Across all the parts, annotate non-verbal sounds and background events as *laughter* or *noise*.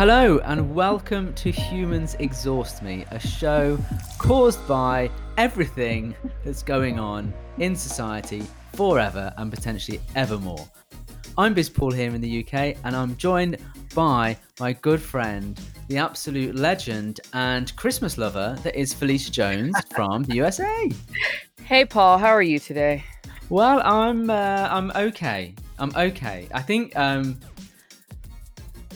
Hello, and welcome to Humans Exhaust Me, a show caused by everything that's going on in society forever and potentially evermore. I'm Biz Paul here in the UK, and I'm joined by my good friend, the absolute legend and Christmas lover that is Felicia Jones *laughs* from the USA. Hey, Paul, how are you today? Well, I'm uh, I'm okay. I'm okay. I think um,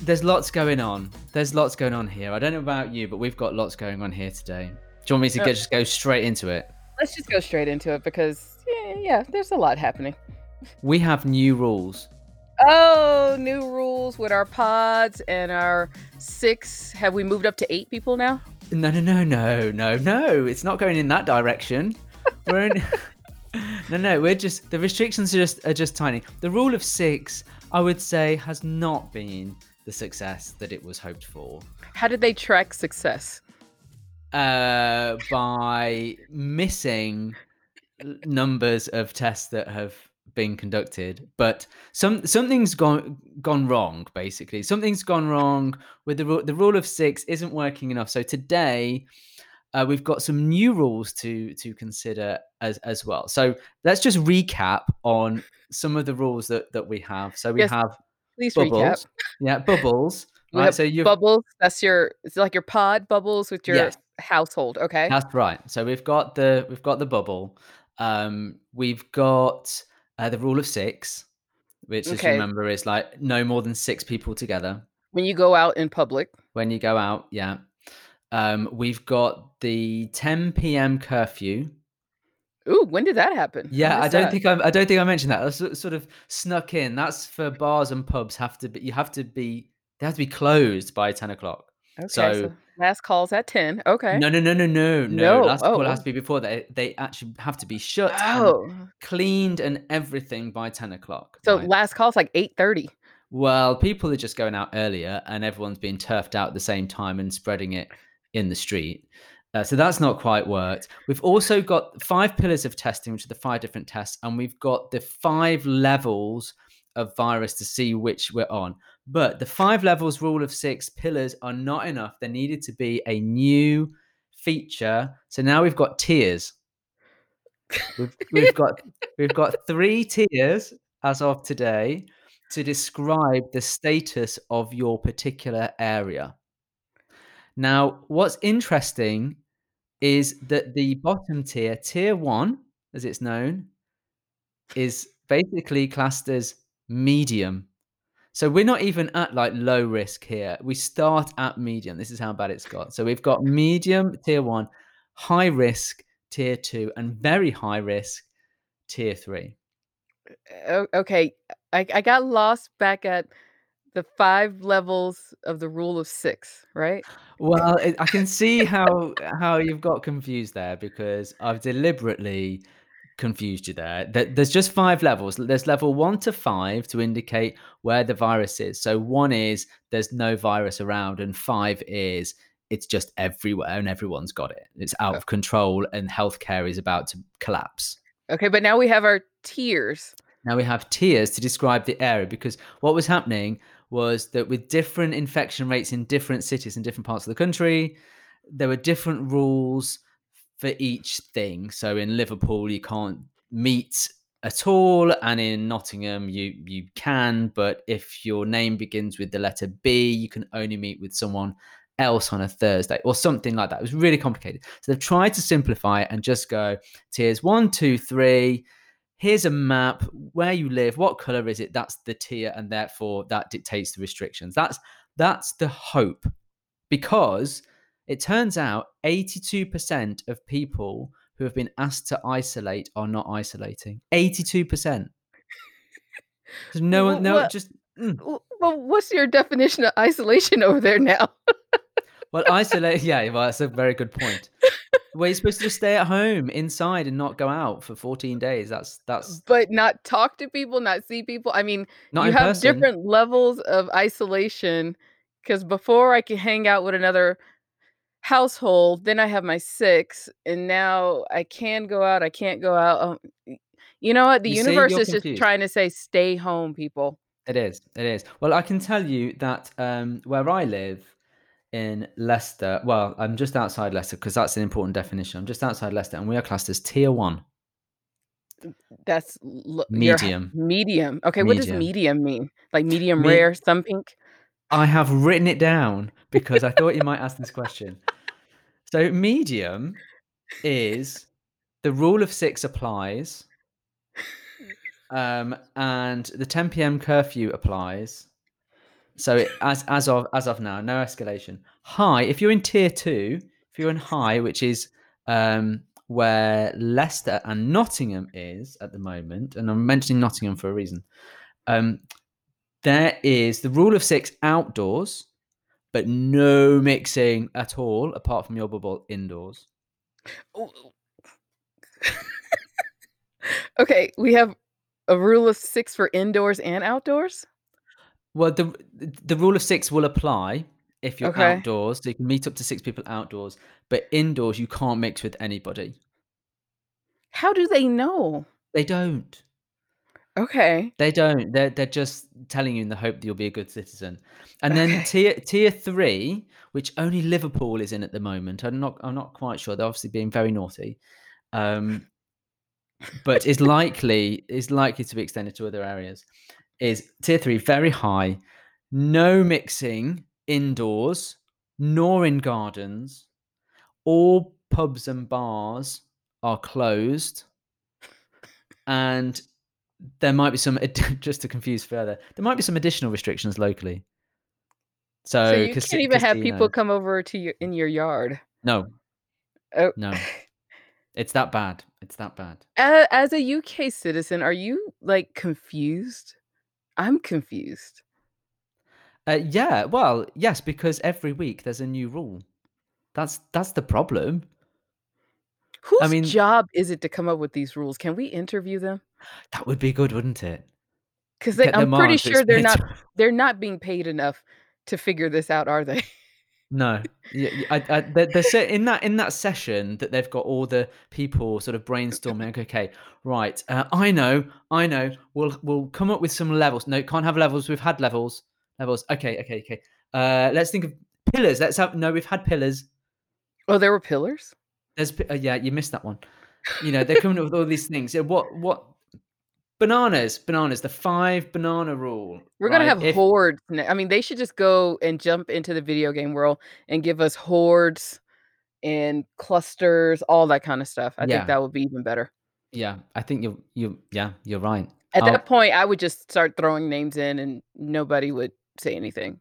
there's lots going on. There's lots going on here. I don't know about you, but we've got lots going on here today. Do you want me to get, just go straight into it? Let's just go straight into it because, yeah, yeah, there's a lot happening. We have new rules. Oh, new rules with our pods and our six. Have we moved up to eight people now? No, no, no, no, no, no. It's not going in that direction. We're in. *laughs* no, no. We're just the restrictions are just are just tiny. The rule of six, I would say, has not been the success that it was hoped for. How did they track success? Uh, by missing numbers of tests that have been conducted, but some something's gone gone wrong. Basically, something's gone wrong with the the rule of six isn't working enough. So today, uh, we've got some new rules to to consider as as well. So let's just recap on some of the rules that that we have. So we Yes, have Please bubbles. recap. Yeah, bubbles. *laughs* We Right. So you've bubbles. That's your. It's like your pod bubbles with your household. Okay. That's right. So we've got the we've got the bubble. Um, we've got uh, the rule of six, which, as you remember, is like no more than six people together When you go out in public. when you go out. Yeah. Um, we've got the 10 p.m. curfew. Ooh, when did that happen? Yeah, I don't that. think I, I don't think I mentioned that. That's sort sort of snuck in. That's for bars and pubs. Have to be you have to be they have to be closed by 10 o'clock. Okay. So So last call's at ten. Okay. no, no, no, no, no, no. Last oh, call Oh. has to be before that. They actually have to be shut and Oh. cleaned and everything by 10 o'clock So right last call's like eight thirty. well people are just going out earlier and everyone's being turfed out at the same time and spreading it in the street uh, so that's not quite worked. We've also got five pillars of testing which are the five different tests and we've got the five levels of virus to see which we're on. But the five levels rule of six pillars are not enough. There needed to be a new feature. So now we've got tiers. We've, *laughs* we've got we've got three tiers as of today to describe the status of your particular area. Now, what's interesting is that the bottom tier, tier one, as it's known, is basically classed as medium. So we're not even at like low risk here. We start at medium. This is how bad it's got. So we've got medium, tier one, high risk, tier two, and very high risk, tier three. Okay, I, I got lost back at the five levels of the rule of six, right? Well, it, I can see *laughs* how how you've got confused there because I've deliberately confused you there. There- There's just five levels. There's level one to five to indicate where the virus is. So one is there's no virus around, and five is it's just everywhere and everyone's got it. It's out Uh, of control, and healthcare is about to collapse. Okay, but now we have our tiers. Now we have tiers to describe the area because what was happening was that with different infection rates in different cities in different parts of the country, there were different rules for each thing. So in Liverpool, you can't meet at all, and in Nottingham, you you can, but if your name begins with the letter B, you can only meet with someone else on a Thursday or something like that. It was really complicated. So they've tried to simplify it and just go tiers one, two, three here's a map. Where you live what color is it that's the tier and therefore that dictates the restrictions? That's that's the hope. Because it turns out 82% of people who have been asked to isolate are not isolating. 82% There's no one no what- just mm. Well, what's your definition of isolation over there now? *laughs* well isolate yeah well that's a very good point well you're supposed to just stay at home inside and not go out for 14 days that's that's but not talk to people, not see people. I mean, not you have person different levels of isolation because before I could hang out with another household, then I have my six, and now I can go out, I can't go out. Um, you know what? The You universe is just trying to say, stay home, people. It is, it is. Well, I can tell you that, um, where I live in Leicester well, I'm just outside Leicester because that's an important definition. I'm just outside Leicester, and we are classed as tier 1. That's l Medium. medium. Okay, what does Medium. medium mean? Like medium Me rare, some pink? I have written it down because I thought you might ask this question. So, medium is the rule of 6 applies um, and the 10 PM curfew applies. So, as as of as of now, no escalation. High, if you're in tier 2, if you're in high, which is, um, where Leicester and Nottingham is at the moment, and I'm mentioning Nottingham for a reason, um, there is the rule of 6 outdoors, but no mixing at all apart from your bubble indoors. Ooh ooh *laughs* Okay, we have a rule of 6 for indoors and outdoors? Well, the the rule of 6 will apply if you're Okay. outdoors, so you can meet up to 6 people outdoors, but indoors, you can't mix with anybody. How do they know? They don't. Okay. They don't. They're they're just telling you in the hope that you'll be a good citizen. And then Okay. tier tier 3, which only Liverpool is in at the moment, I'm not I'm not quite sure, they're obviously being very naughty, um but is likely is likely to be extended to other areas, is tier 3, very high, no mixing indoors, nor in gardens. All pubs and bars are closed. And there might be some *laughs* just to confuse further, there might be some additional restrictions locally. So So, you can't even 'cause so have people come over to your in your yard? No. Oh No. *laughs* It's that bad. It's that bad. As a UK citizen, are you, like, confused? I'm confused. Uh, yeah, well, yes, because every week there's a new rule. That's that's the problem. I Whose mean job is it to come up with these rules? Can we interview them? That would be good, wouldn't it? Because I'm pretty sure they're not they're not being paid enough to figure this out, are they? No. Y y I I they're in that in that session that they've got all the people sort of brainstorming, like, "Okay, right, uh, I know, I know, we'll we'll come up with some levels. No, can't have levels, we've had levels. Levels, okay, okay, okay. Uh, let's think of pillars, let's have no, we've had pillars." Oh, there were pillars? There's uh, yeah, you missed that one. You know, they're coming up with all these things. Yeah, what what bananas, bananas, the 5 banana rule, We're gonna right? have If hordes I mean, they should just go and jump into the video game world and give us hordes and clusters, all that kinda stuff. I think Yeah. that would be even better. Yeah, I think you're you yeah, you're right. At that I'll point, I would just start throwing names in and nobody would say anything.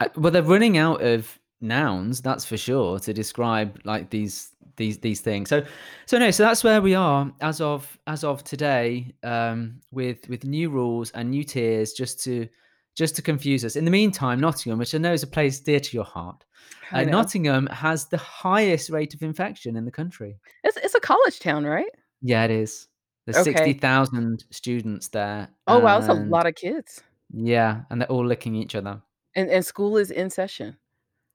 Uh, well, they're running out of nouns, that's for sure, to describe, like, these these these things. So so no, so that's where we are as of as of today, um, with with new rules and new tiers just to just to confuse us. In the meantime, Nottingham, which I know is a place dear to your heart, uh, Nottingham has the highest rate of infection in the country. It's it's a college town, right? Yeah, it is. There's sixty Okay. thousand students there, Oh, wow, that's a lot of kids. yeah, and they're all licking each other. And and school is in session.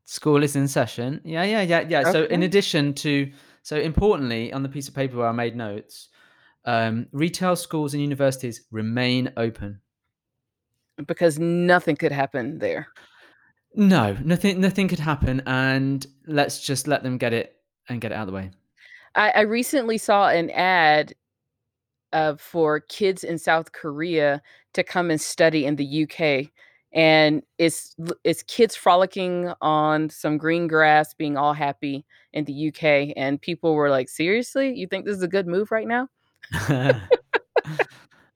School is in session. Yeah, yeah, yeah, yeah. So in addition to so importantly, on the piece of paper where I made notes, um, retail schools and universities remain open. Because nothing could happen there. No, nothing nothing could happen, and let's just let them get it and get it out of the way. I I recently saw an ad uh, for kids in South Korea to come and study in the UK, and it's it's kids frolicking on some green grass, being all happy in the UK, and people were like, "Seriously? You think this is a good move right now?" *laughs*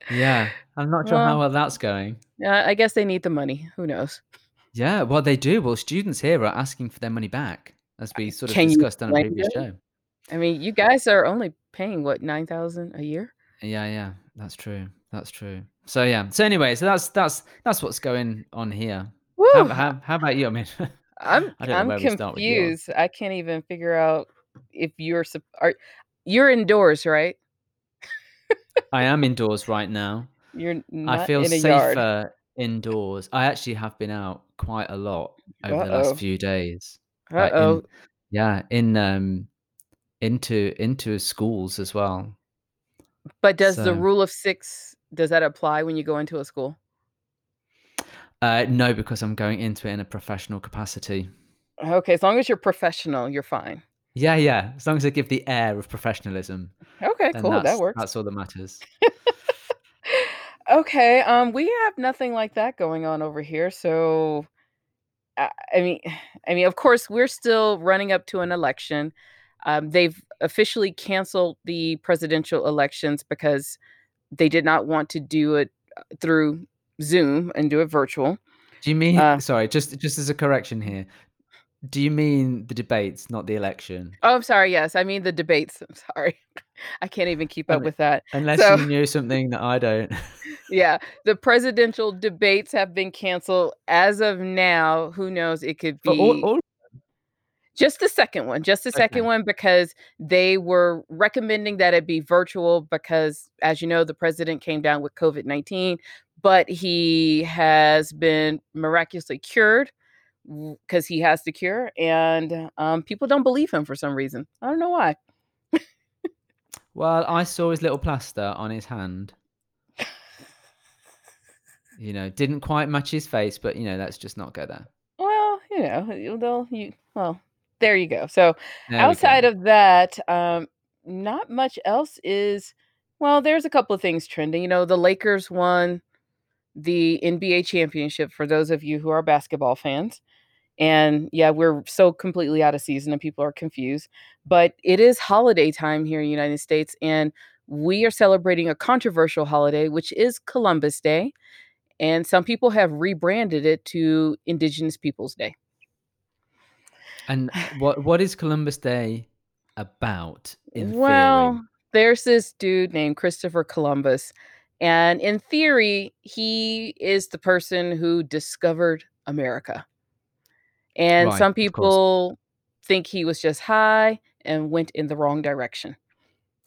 Yeah, I'm not sure how Well well that's going. yeah, I guess they need the money, who knows? Yeah, well, they do. Well, students here are asking for their money back, as we sort of Can discussed on a previous them? show. I mean, you guys are only paying, what, 9,000 a year? Yeah, yeah, that's true, that's true. So, yeah, so anyway, so that's that's that's what's going on here. How Woo! how how about you? I mean, *laughs* I'm I don't I'm where we start with confused. I can't even figure out if you're are you're indoors, right? I am *laughs* indoors right now. You're I feel in a yard. safer indoors. I actually have been out quite a lot over the last few days, Uh-oh. in yeah, in, um, into into schools as well. But does the rule of 6 does that apply when you go into a school? Uh, no, because I'm going into it in a professional capacity. Okay, as long as you're professional, you're fine. Yeah, yeah. As long as I give the air of professionalism, Okay, cool. That works. that's all that matters. *laughs* Okay, um, we have nothing like that going on over here. So, I, I mean, *sighs* I mean, of course, we're still running up to an election. Um, they've officially canceled the presidential elections because they did not want to do it uh, through Zoom and do it virtual. Do you mean Uh, sorry, just just as a correction here. Do you mean the debates, not the election? oh, I'm sorry. Yes, I mean the debates. I'm sorry. *laughs* I can't even keep up with that. Unless So, you knew something that I don't. *laughs* yeah, the presidential debates have been canceled as of now. Who knows? It could For all, be all Just the second one, just the second Okay. one because they were recommending that it be virtual because, as you know, the president came down with COVID 19, but he has been miraculously cured because he has the cure. And um, people don't believe him for some reason. I don't know why. Well, I saw his little plaster on his hand. You know, didn't quite match his face, but you know, let's just not go there. Well, you know, they'll, you, well, there you go. So, There outside go. of that, um, not much else is, well, there's a couple of things trending. You know, the Lakers won the NBA championship for those of you who are basketball fans. And yeah, we're so completely out of season and people are confused. But it is holiday time here in the United States, and we are celebrating a controversial holiday, which is Columbus Day. And some people have rebranded it to Indigenous Peoples Day. And what what is Columbus Day about in well, theory? there's this dude named Christopher Columbus. And in theory, he is the person who discovered America. And Right, some people think he was just high and went in the wrong direction.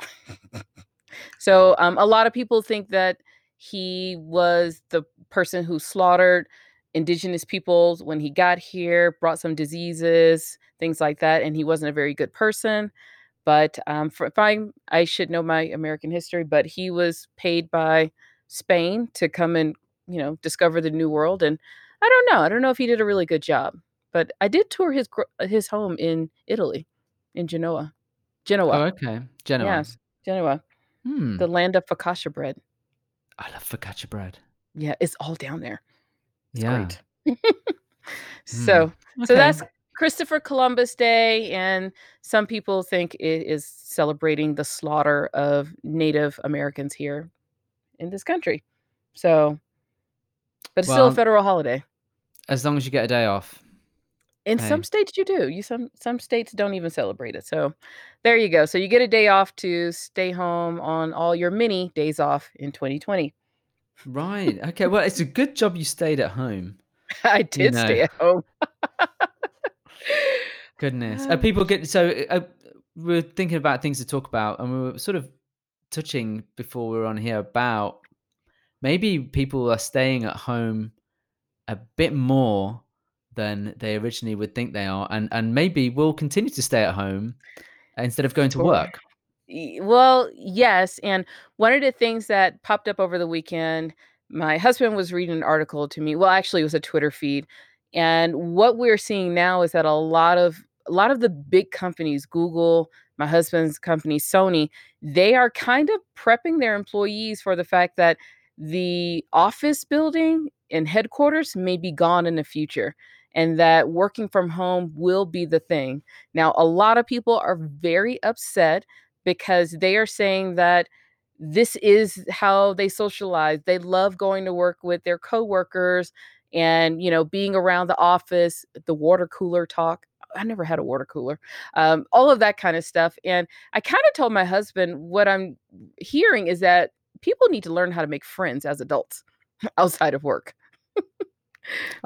*laughs* so um, a lot of people think that he was the person who slaughtered indigenous peoples when he got here, brought some diseases, things like that, and he wasn't a very good person. But um, for, if I, I should know my American history, but he was paid by Spain to come and you know discover the New World, and I don't know. I don't know if he did a really good job, but I did tour his his home in Italy, in Genoa, Genoa. Oh, Genoa. okay. Genoa. Yes, Genoa, Hmm. the land of focaccia bread. I love focaccia bread. Yeah, it's all down there. It's Yeah. great. *laughs* Hmm. so, so Okay. that's Christopher Columbus Day, and some people think it is celebrating the slaughter of Native Americans here in this country. So, but it's still a federal holiday. as long as you get a day off. In Hey. some states, you do. You some some states don't even celebrate it. So, there you go. So you get a day off to stay home on all your mini days off in 2020. Right. Okay. Well, it's a good job you stayed at home. *laughs* I did know. stay at home. *laughs* Goodness. Uh, people get so uh, we we're thinking about things to talk about, and we were sort of touching before we were on here about maybe people are staying at home a bit more than they originally would think they are, and and maybe will continue to stay at home instead of going to work. Well, yes. And one of the things that popped up over the weekend, my husband was reading an article to me. Well, actually, it was a Twitter feed. And what we're seeing now is that a lot of a lot of the big companies, Google, my husband's company, Sony, they are kind of prepping their employees for the fact that the office building and headquarters may be gone in the future and that working from home will be the thing. Now, a lot of people are very upset because they are saying that this is how they socialize. They love going to work with their coworkers and, you know, being around the office, the water cooler talk. I never had a water cooler. Um, all of that kind of stuff. And I kind of told my husband what I'm hearing is that people need to learn how to make friends as adults *laughs* outside of work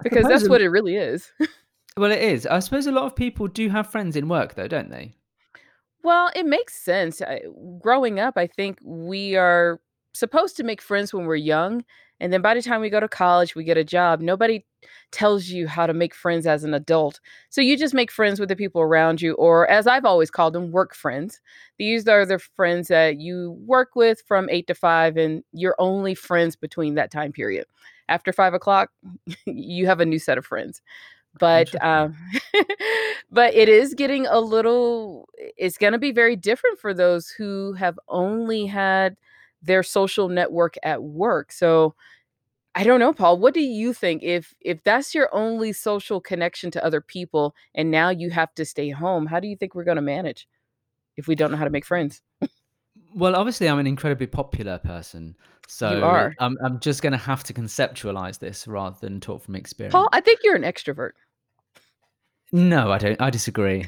because that's what it really is. *laughs* Well, it is. I suppose a lot of people do have friends in work, though, don't they? Well, it makes sense. I, growing up, I think we are supposed to make friends when we're young. And then by the time we go to college, we get a job. Nobody tells you how to make friends as an adult. So you just make friends with the people around you, or as I've always called them, work friends. These are the friends that you work with from eight to five, and you're only friends between that time period. after five o'clock, *laughs* you have a new set of friends. But um, *laughs* but it is getting a little. It's going to be very different for those who have only had their social network at work. So I don't know, Paul. What do you think if if that's your only social connection to other people, and now you have to stay home? How do you think we're going to manage if we don't know how to make friends? Well, obviously, I'm an incredibly popular person, so. I'm I'm just gonna have to conceptualize this rather than talk from experience. Paul, I think you're an extrovert. No, I don't. I disagree.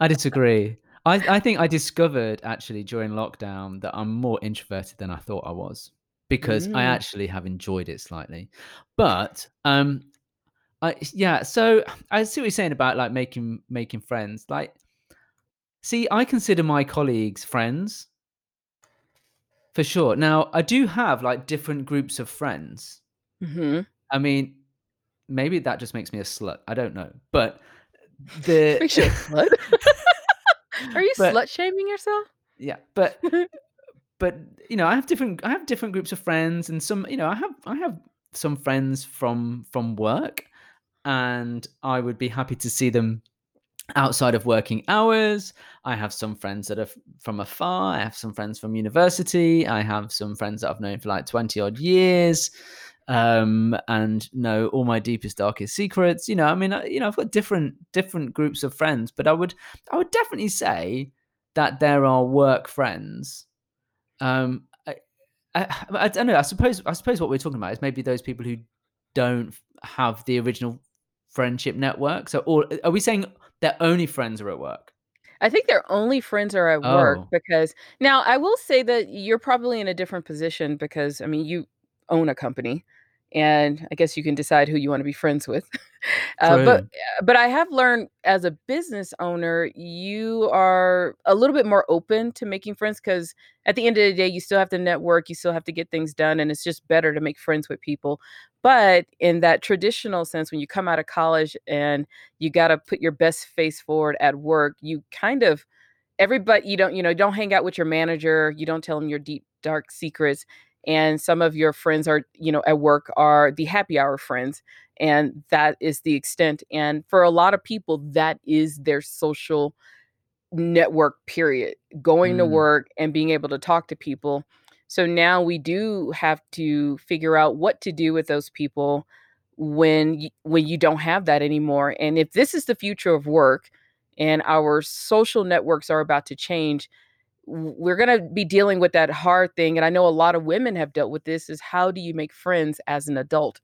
I disagree. I I think I discovered actually during lockdown that I'm more introverted than I thought I was because I Mm. actually have enjoyed it slightly. But um, I yeah. So I see what you're saying about like making making friends. Like, see, I consider my colleagues friends for sure. Now, I do have like different groups of friends. Mhm. I mean, maybe that just makes me a slut. I don't know, but the Makes you a slut? *laughs* Are you but slut shaming yourself? yeah, but *laughs* but you know, I have different I have different groups of friends, and some you know, I have I have some friends from from work, and I would be happy to see them outside of working hours. I have some friends that are from afar. I have some friends from university. I have some friends that I've known for like 20 odd years um and know all my deepest darkest secrets you know i mean I, you know i've got different different groups of friends but i would i would definitely say that there are work friends. Um I, I, I don't know i suppose i suppose what we're talking about is maybe those people who don't have the original friendship network. So or are we saying their only friends are at work? I think their only friends are at work oh. because now I will say that you're probably in a different position because, I mean, you own a company, and I guess you can decide who you wanna be friends with. *laughs* Uh, but but I have learned as a business owner, you are a little bit more open to making friends because at the end of the day, you still have to network, you still have to get things done, and it's just better to make friends with people. But in that traditional sense, when you come out of college and you gotta put your best face forward at work, you kind of everybody you don't you know, don't hang out with your manager, you don't tell them your deep, dark secrets, and some of your friends are, you know, at work are the happy hour friends, and that is the extent, and for a lot of people, that is their social network period, going to mm, work and being able to talk to people. So now we do have to figure out what to do with those people when y- when you don't have that anymore. And if this is the future of work and our social networks are about to change, we're going to be dealing with that hard thing and I know a lot of women have dealt with this is how do you make friends as an adult?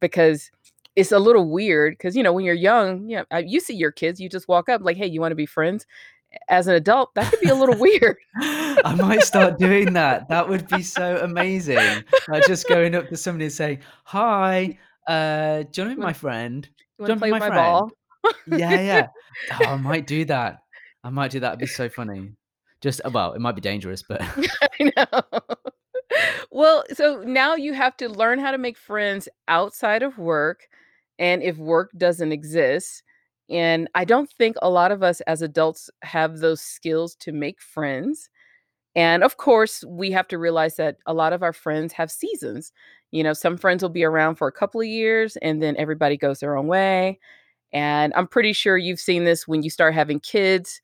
Because it's a little weird because you know when you're young, yeah, uh, you see your kids, you just walk up like, "Hey, you want to be friends?" As an adult, that could be a little *laughs* weird. I might start doing that. That would be so amazing. Like just *laughs* going up to somebody and saying, "Hi, uh, do you want to be my friend? you Do you want to play my my ball?" Yeah, yeah. Oh, I might do *laughs* that. I might do that. It'd be so funny. Just uh, well, it might be dangerous, but *laughs* I know. Well, so now you have to learn how to make friends outside of work, and if work doesn't exist, and I don't think a lot of us as adults have those skills to make friends. And of course, we have to realize that a lot of our friends have seasons. You know, some friends will be around for a couple of years and then everybody goes their own way. And I'm pretty sure you've seen this when you start having kids.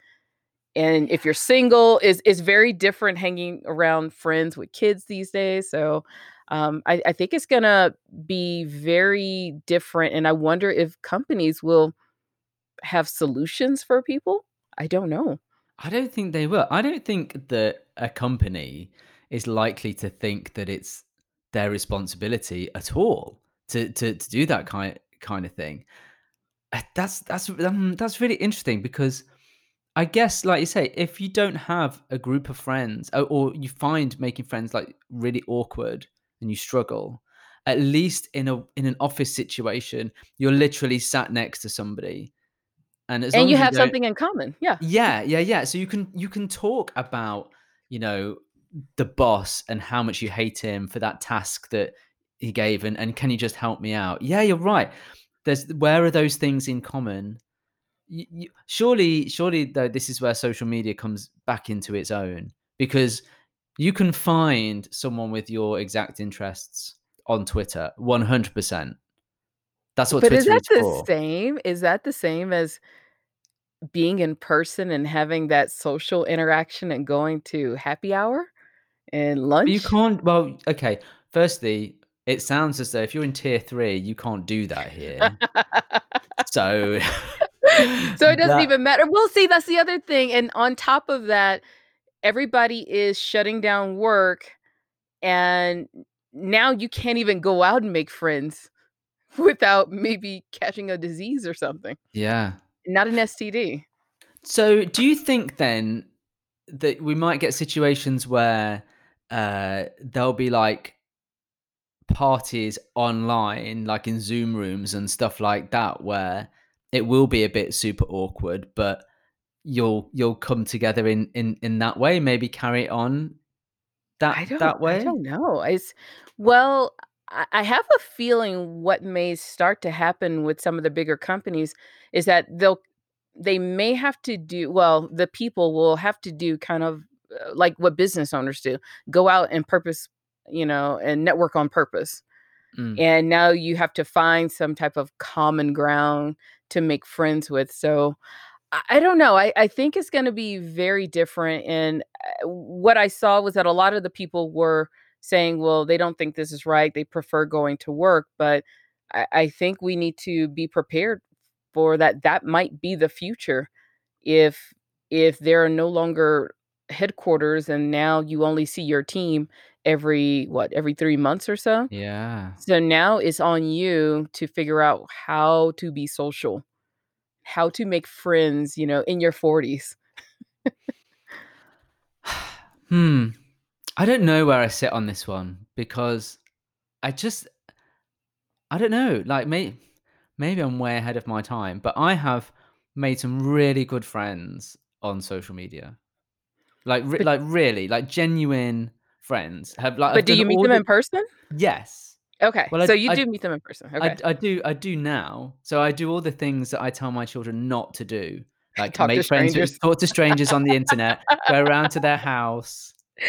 And if you're single, is is very different hanging around friends with kids these days. So um, I, I think it's gonna be very different. And I wonder if companies will have solutions for people. I don't know. I don't think they will. I don't think that a company is likely to think that it's their responsibility at all to to to do that kind kind of thing. Uh, That's that's um, that's really interesting because I guess, like you say, if you don't have a group of friends, or, or you find making friends like really awkward and you struggle, at least in a in an office situation, you're literally sat next to somebody, and And you you have don't, something in common. Yeah. yeah, yeah, yeah. So you can you can talk about you know the boss and how much you hate him for that task that he gave, and and can you just help me out? Yeah, you're right. There's where are those things in common you, you, surely, surely, though, this is where social media comes back into its own because you can find someone with your exact interests on Twitter. One hundred percent. That's what but Twitter is that is the for. same? Is that the same as being in person and having that social interaction and going to happy hour and But you can't. Well, okay. Firstly, it sounds as though if you're in tier three, you can't do that here. so, *laughs* *laughs* *laughs* *laughs* So it doesn't that- even matter. Well, see, that's the other thing. And on top of that, everybody is shutting down work and now you can't even go out and make friends *laughs* without maybe catching a disease or something. Yeah. Not an STD. So, do you think then that we might get situations where uh, there'll be like parties online, like in Zoom rooms and stuff like that, where it will be a bit super awkward, but you'll you'll come together in in in that way, maybe carry on that that way. I don't know. It's well, I, I have a feeling what may start to happen with some of the bigger companies is that they'll they may have to do well, the people will have to do kind of uh, like what business owners do. Go out and purpose, you know, and network on purpose. Mm. And now you have to find some type of common ground to make friends with. So I, don't know. I, I think it's going to be very different. And uh, what I saw was that a lot of the people were saying, well, they don't think this is right. They prefer going to work. But I, I think we need to be prepared for that. That might be the future if if there are no longer headquarters and now you only see your team every what every three months or so Yeah. so now it's on you to figure out how to be social, how to make friends, you know, in your 40s. *sighs* Hmm. I don't know where I sit on this one because I just I don't know. Like may, maybe I'm way ahead of my time, but I have made some really good friends on social media. Like re- But- like really, like genuine friends. Have like I've But do you meet them the- in person? Yes. Okay. Well, I- so you I- do meet them in person. Okay. I, I do I do now. So I do all the things that I tell my children not to do. Like Talk to make friends strangers. with talk to strangers on the internet, go around to their house, *laughs*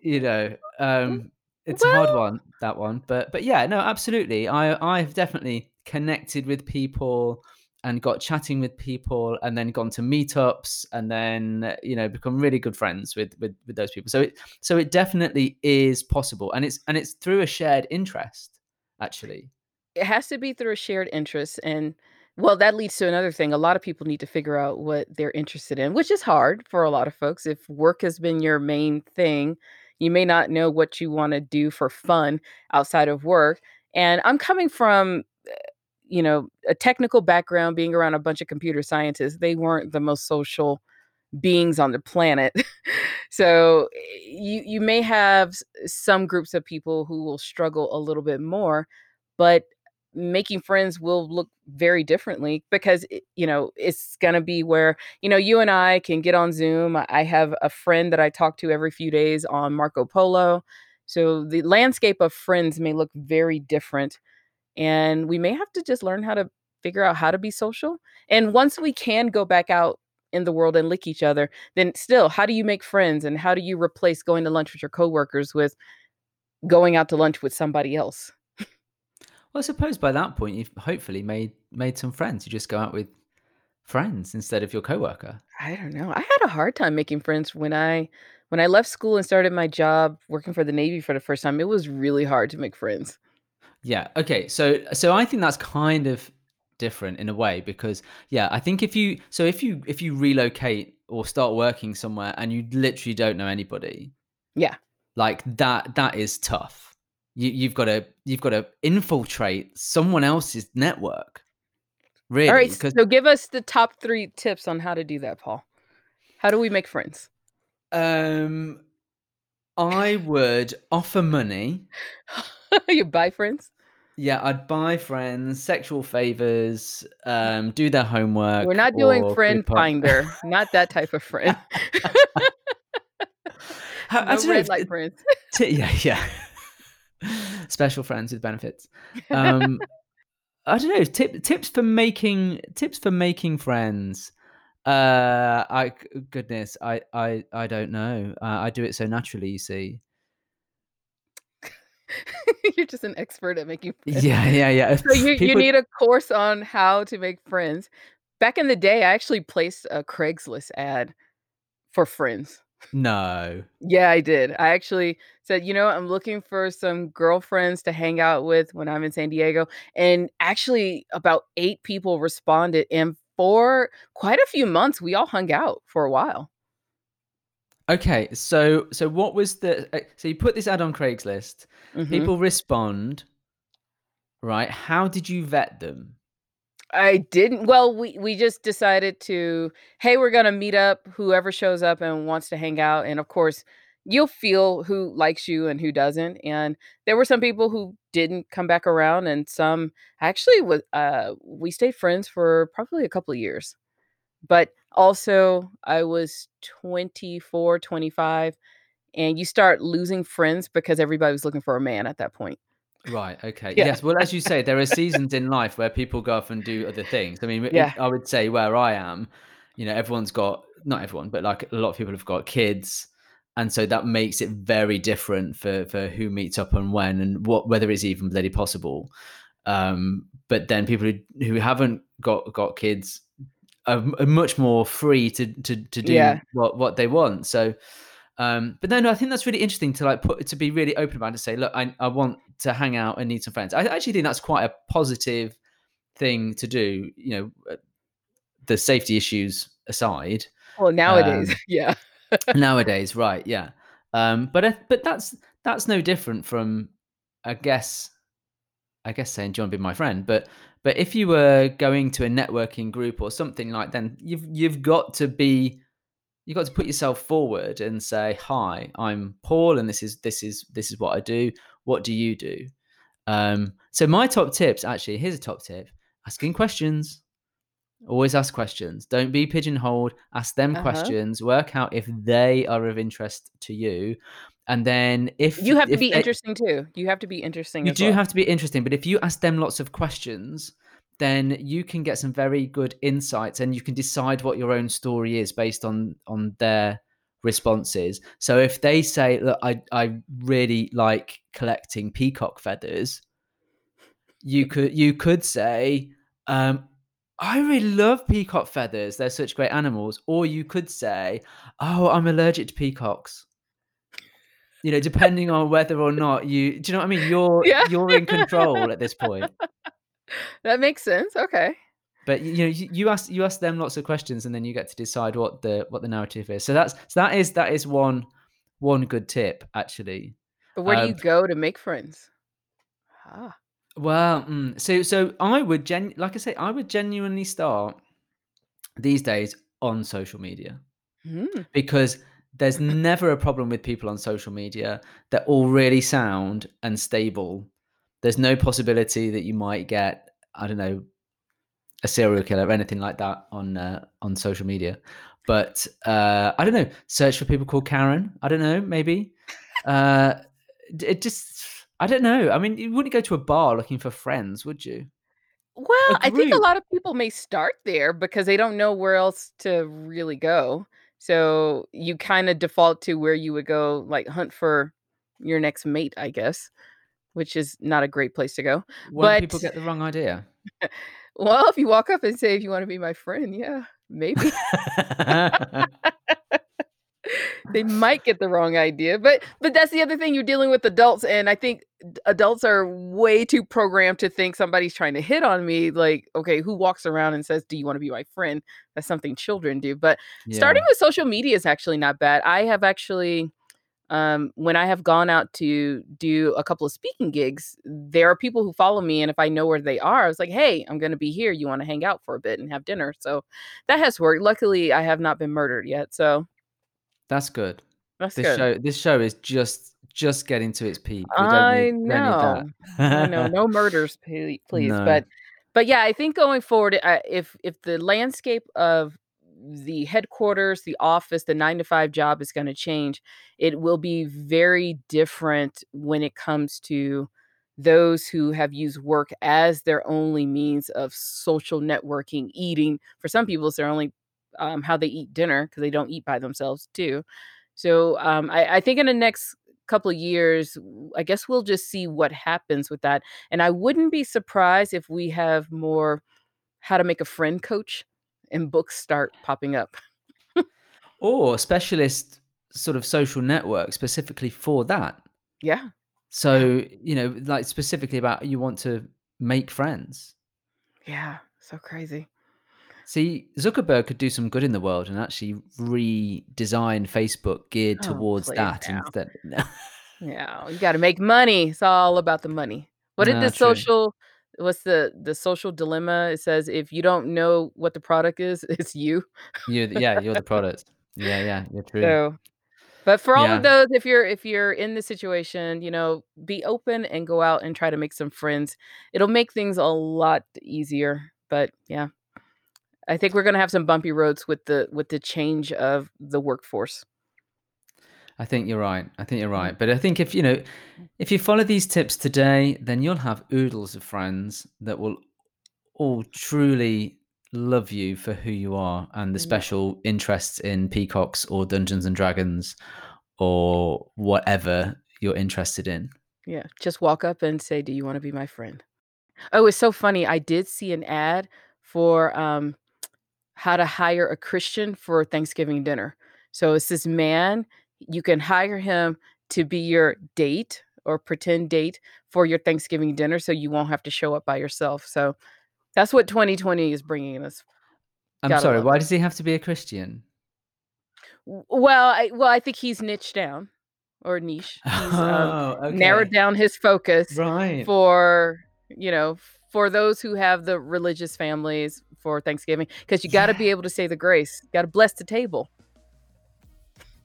you know. Um it's a hard one, that one. But but yeah, no, absolutely. I I've definitely connected with people and got chatting with people and then gone to meetups and then you know become really good friends with with with those people. So it so it definitely is possible and it's and it's through a shared interest actually. it has to be through a shared interest and well that leads to another thing a lot of people need to figure out what they're interested in which is hard for a lot of folks if work has been your main thing you may not know what you want to do for fun outside of work and i'm coming from you know a technical background being around a bunch of computer scientists they weren't the most social beings on the planet *laughs* so you you may have some groups of people who will struggle a little bit more but making friends will look very differently because you know it's going to be where you know you and I can get on Zoom. I have a friend that I talk to every few days on Marco Polo. So the landscape of friends may look very different and we may have to just learn how to figure out how to be social. And once we can go back out in the world and lick each other, then still how do you make friends and how do you replace going to lunch with your coworkers with going out to lunch with somebody else? Well, I suppose by that point you've hopefully made made some friends. You just go out with friends instead of your coworker. I don't know. I had a hard time making friends when I when I left school and started my job working for the Navy for the first time. It was really hard to make friends. Yeah. Okay. So so I think that's kind of different in a way because yeah, I think if you so if you if you relocate or start working somewhere and you literally don't know anybody, Yeah. like that that is tough. You you've got to you've got to infiltrate someone else's network. Really? All right. Because So give us the top three tips on how to do that, Paul. How do we make friends? um I would offer money. *laughs* *laughs* you buy friends? Yeah, I'd buy friends, sexual favors, um, do their homework. We're not doing friend finder. not that type of friend. *laughs* How- I no don't red light friends. *laughs* T- yeah, yeah. Special friends with benefits. Um, I don't know. Tip, tips for making tips for making friends. Uh, I goodness, I I I don't know. Uh, I do it so naturally. You see. *laughs* You're just an expert at making friends. Yeah, yeah, yeah. So you you need a course on how to make friends. Back in the day, I actually placed a Craigslist ad for friends. No. Yeah, I did. I actually said, "You know, I'm looking for some girlfriends to hang out with when I'm in San Diego," and actually about 8 people responded, and for quite a few months, we all hung out for a while. Okay, so so what was the uh, so you put this ad on Craigslist, Mhm. people respond, right? How did you vet them? I didn't well, we we just decided to, "Hey, we're gonna meet up, whoever shows up and wants to hang out," and of course, you'll feel who likes you and who doesn't, and there were some people who didn't come back around and some actually wa uh, we stayed friends for probably a couple of years. But also, I was 24, 25, and you start losing friends because everybody was looking for a man at that point. Right, okay. Yeah. Yes, well, as you say, there are *laughs* seasons in life where people go off and do other things. I mean, Yeah. I would say where I am, you know, everyone's got not everyone, but, like, a lot of people have got kids, and so that makes it very different for for who meets up and when and what whether it's even bloody possible. Um, but then people who who haven't got got kids are are much more free to to to do Yeah. what what they want. So, um, but no, no, I think that's really interesting to like put to be really open about to say, look, I, I want to hang out and need some friends. I actually think that's quite a positive thing to do. You know, uh, the safety issues aside, Well, nowadays, um, *laughs* yeah. nowadays, right? Yeah, um, but but that's that's no different from, I guess, I guess saying, "Do you want to be my friend?" But but if you were going to a networking group or something like, then you've you've got to be you've got to put yourself forward and say, "Hi, I'm Paul, and this is this is this is what I do. What do you do?" Um, so my top tips, actually, here's a top tip: asking questions. Always ask questions. Don't be pigeonholed. Ask them Uh-huh. questions. Work out if they are of interest to you, and then if You have to be they, interesting too. You have to be interesting you do well. have to be interesting, but if you ask them lots of questions, then you can get some very good insights and you can decide what your own story is based on on their responses. So if they say, "Look, I I really like collecting peacock feathers," you could you could say, um, "I really love peacock feathers. They're such great animals." Or you could say, "Oh, I'm allergic to peacocks." You know, depending on whether or not you do you know what I mean? You're *laughs* Yeah. you're in control at this point. *laughs* That makes sense, okay. But, you know, you you ask you ask them lots of questions, and then you get to decide what the what the narrative is. So that's so that is that is one one good tip, actually. But where do you Um, go to make friends? Ah. well, mm, so so I would gen like I say, I would genuinely start these days on social media Mm. because there's never a problem with people on social media. They're all really sound and stable. There's no possibility that you might get, I don't know, a serial killer or anything like that on uh, on social media. But uh, I don't know. Search for people called Karen. I don't know. Maybe uh, it just. I don't know. I mean, you wouldn't go to a bar looking for friends, would you? Well, I think a lot of people may start there because they don't know where else to really go. So, you kinda default to where you would go, like, hunt for your next mate, I guess, which is not a great place to go. Won't But, people get the wrong idea? *laughs* well, if you walk up and say, "If you wanna be my friend," yeah, maybe. *laughs* *laughs* They might get the wrong idea, but but that's the other thing, you're dealing with adults, and I think adults are way too programmed to think somebody's trying to hit on me, like, okay, who walks around and says, "Do you wanna be my friend?" That's something children do, but starting with social media is actually not bad. I have actually, um, when I have gone out to do a couple of speaking gigs, there are people who follow me, and if I know where they are, I was like, "Hey, I'm gonna be here, you wanna hang out for a bit and have dinner?" So, that has worked. Luckily, I have not been murdered yet, so that's good. that's This good. show, this show is just just getting to its peak. We I need know. I know, no murders, *laughs* please, no, but but, yeah, I think going forward, uh, if if the landscape of the headquarters, the office, the 9 to 5 job is gonna change, it will be very different when it comes to those who have used work as their only means of social networking, eating. For some people, it's their only, um, how they eat dinner because they don't eat by themselves too. So, um, I I think in the next couple of years, I guess we'll just see what happens with that. And I wouldn't be surprised if we have more how to make a friend coach and books start popping up. or specialist sort of social network specifically for that. Yeah. So, you know, like specifically about you want to make friends. Yeah. So crazy. See, Zuckerberg could do some good in the world and actually redesign Facebook geared Oh, towards that now. instead. *laughs* Yeah. You got to make money. It's all about the money. What did the true. social what's the the social dilemma? It says if you don't know what the product is, *laughs* it's you. You, yeah, you're the *laughs* product. Yeah, yeah, you're true. So, but for all of those, if you're if you're in the situation, you know, be open and go out and try to make some friends. It'll make things a lot easier. But yeah, I think we're gonna have some bumpy roads with the with the change of the workforce. I think you're right. I think you're Mm. right. But I think if you know, if you follow these tips today, then you'll have oodles of friends that will all truly love you for who you are and the special interests in peacocks or Dungeons and Dragons or whatever you're interested in. Yeah. Just walk up and say, "Do you want to be my friend?" Oh, it's so funny. I did see an ad for um how to hire a Christian for Thanksgiving dinner. So it's this man, you can hire him to be your date or pretend date for your Thanksgiving dinner so you won't have to show up by yourself. So that's what 2020 is bringing us. I'm Gotta sorry, why it. does he have to be a Christian? Well, I well, I think he's niched down or *laughs* niche. He's um Oh, narrowed down his focus Right. for, you know, for those who have the religious families for Thanksgiving because you got to be able to say the grace. Got to bless the table.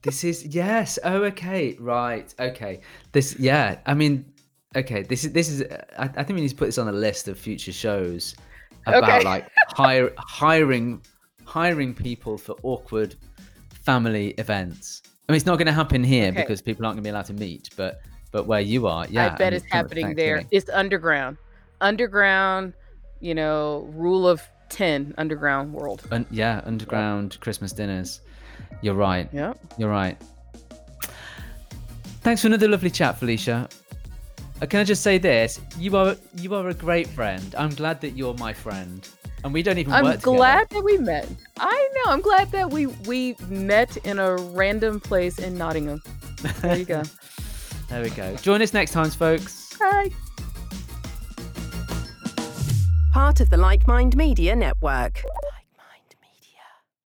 This is yes. Oh, okay. Right. Okay. This yeah. I mean, okay. This is this is I, I think we need to put this on a list of future shows about Okay. like hire hiring hiring people for awkward family events. I mean, it's not going to happen here Okay. because people aren't going to be allowed to meet, but but where you are, yeah. I bet mean, it's happening there. It's underground. Underground, you know, rule of 10 underground world. Un- yeah, underground Christmas dinners. You're right. Yep. You're right. Thanks for another lovely chat, Felicia. Uh, Can I just say this? You are you are a great friend. I'm glad that you're my friend, and we don't even I'm work together. glad that we met. I know. I'm glad that we we met in a random place in Nottingham. There you go. *laughs* there we go. Join us next time, folks. Hi. Part of the Like Mind Media Network.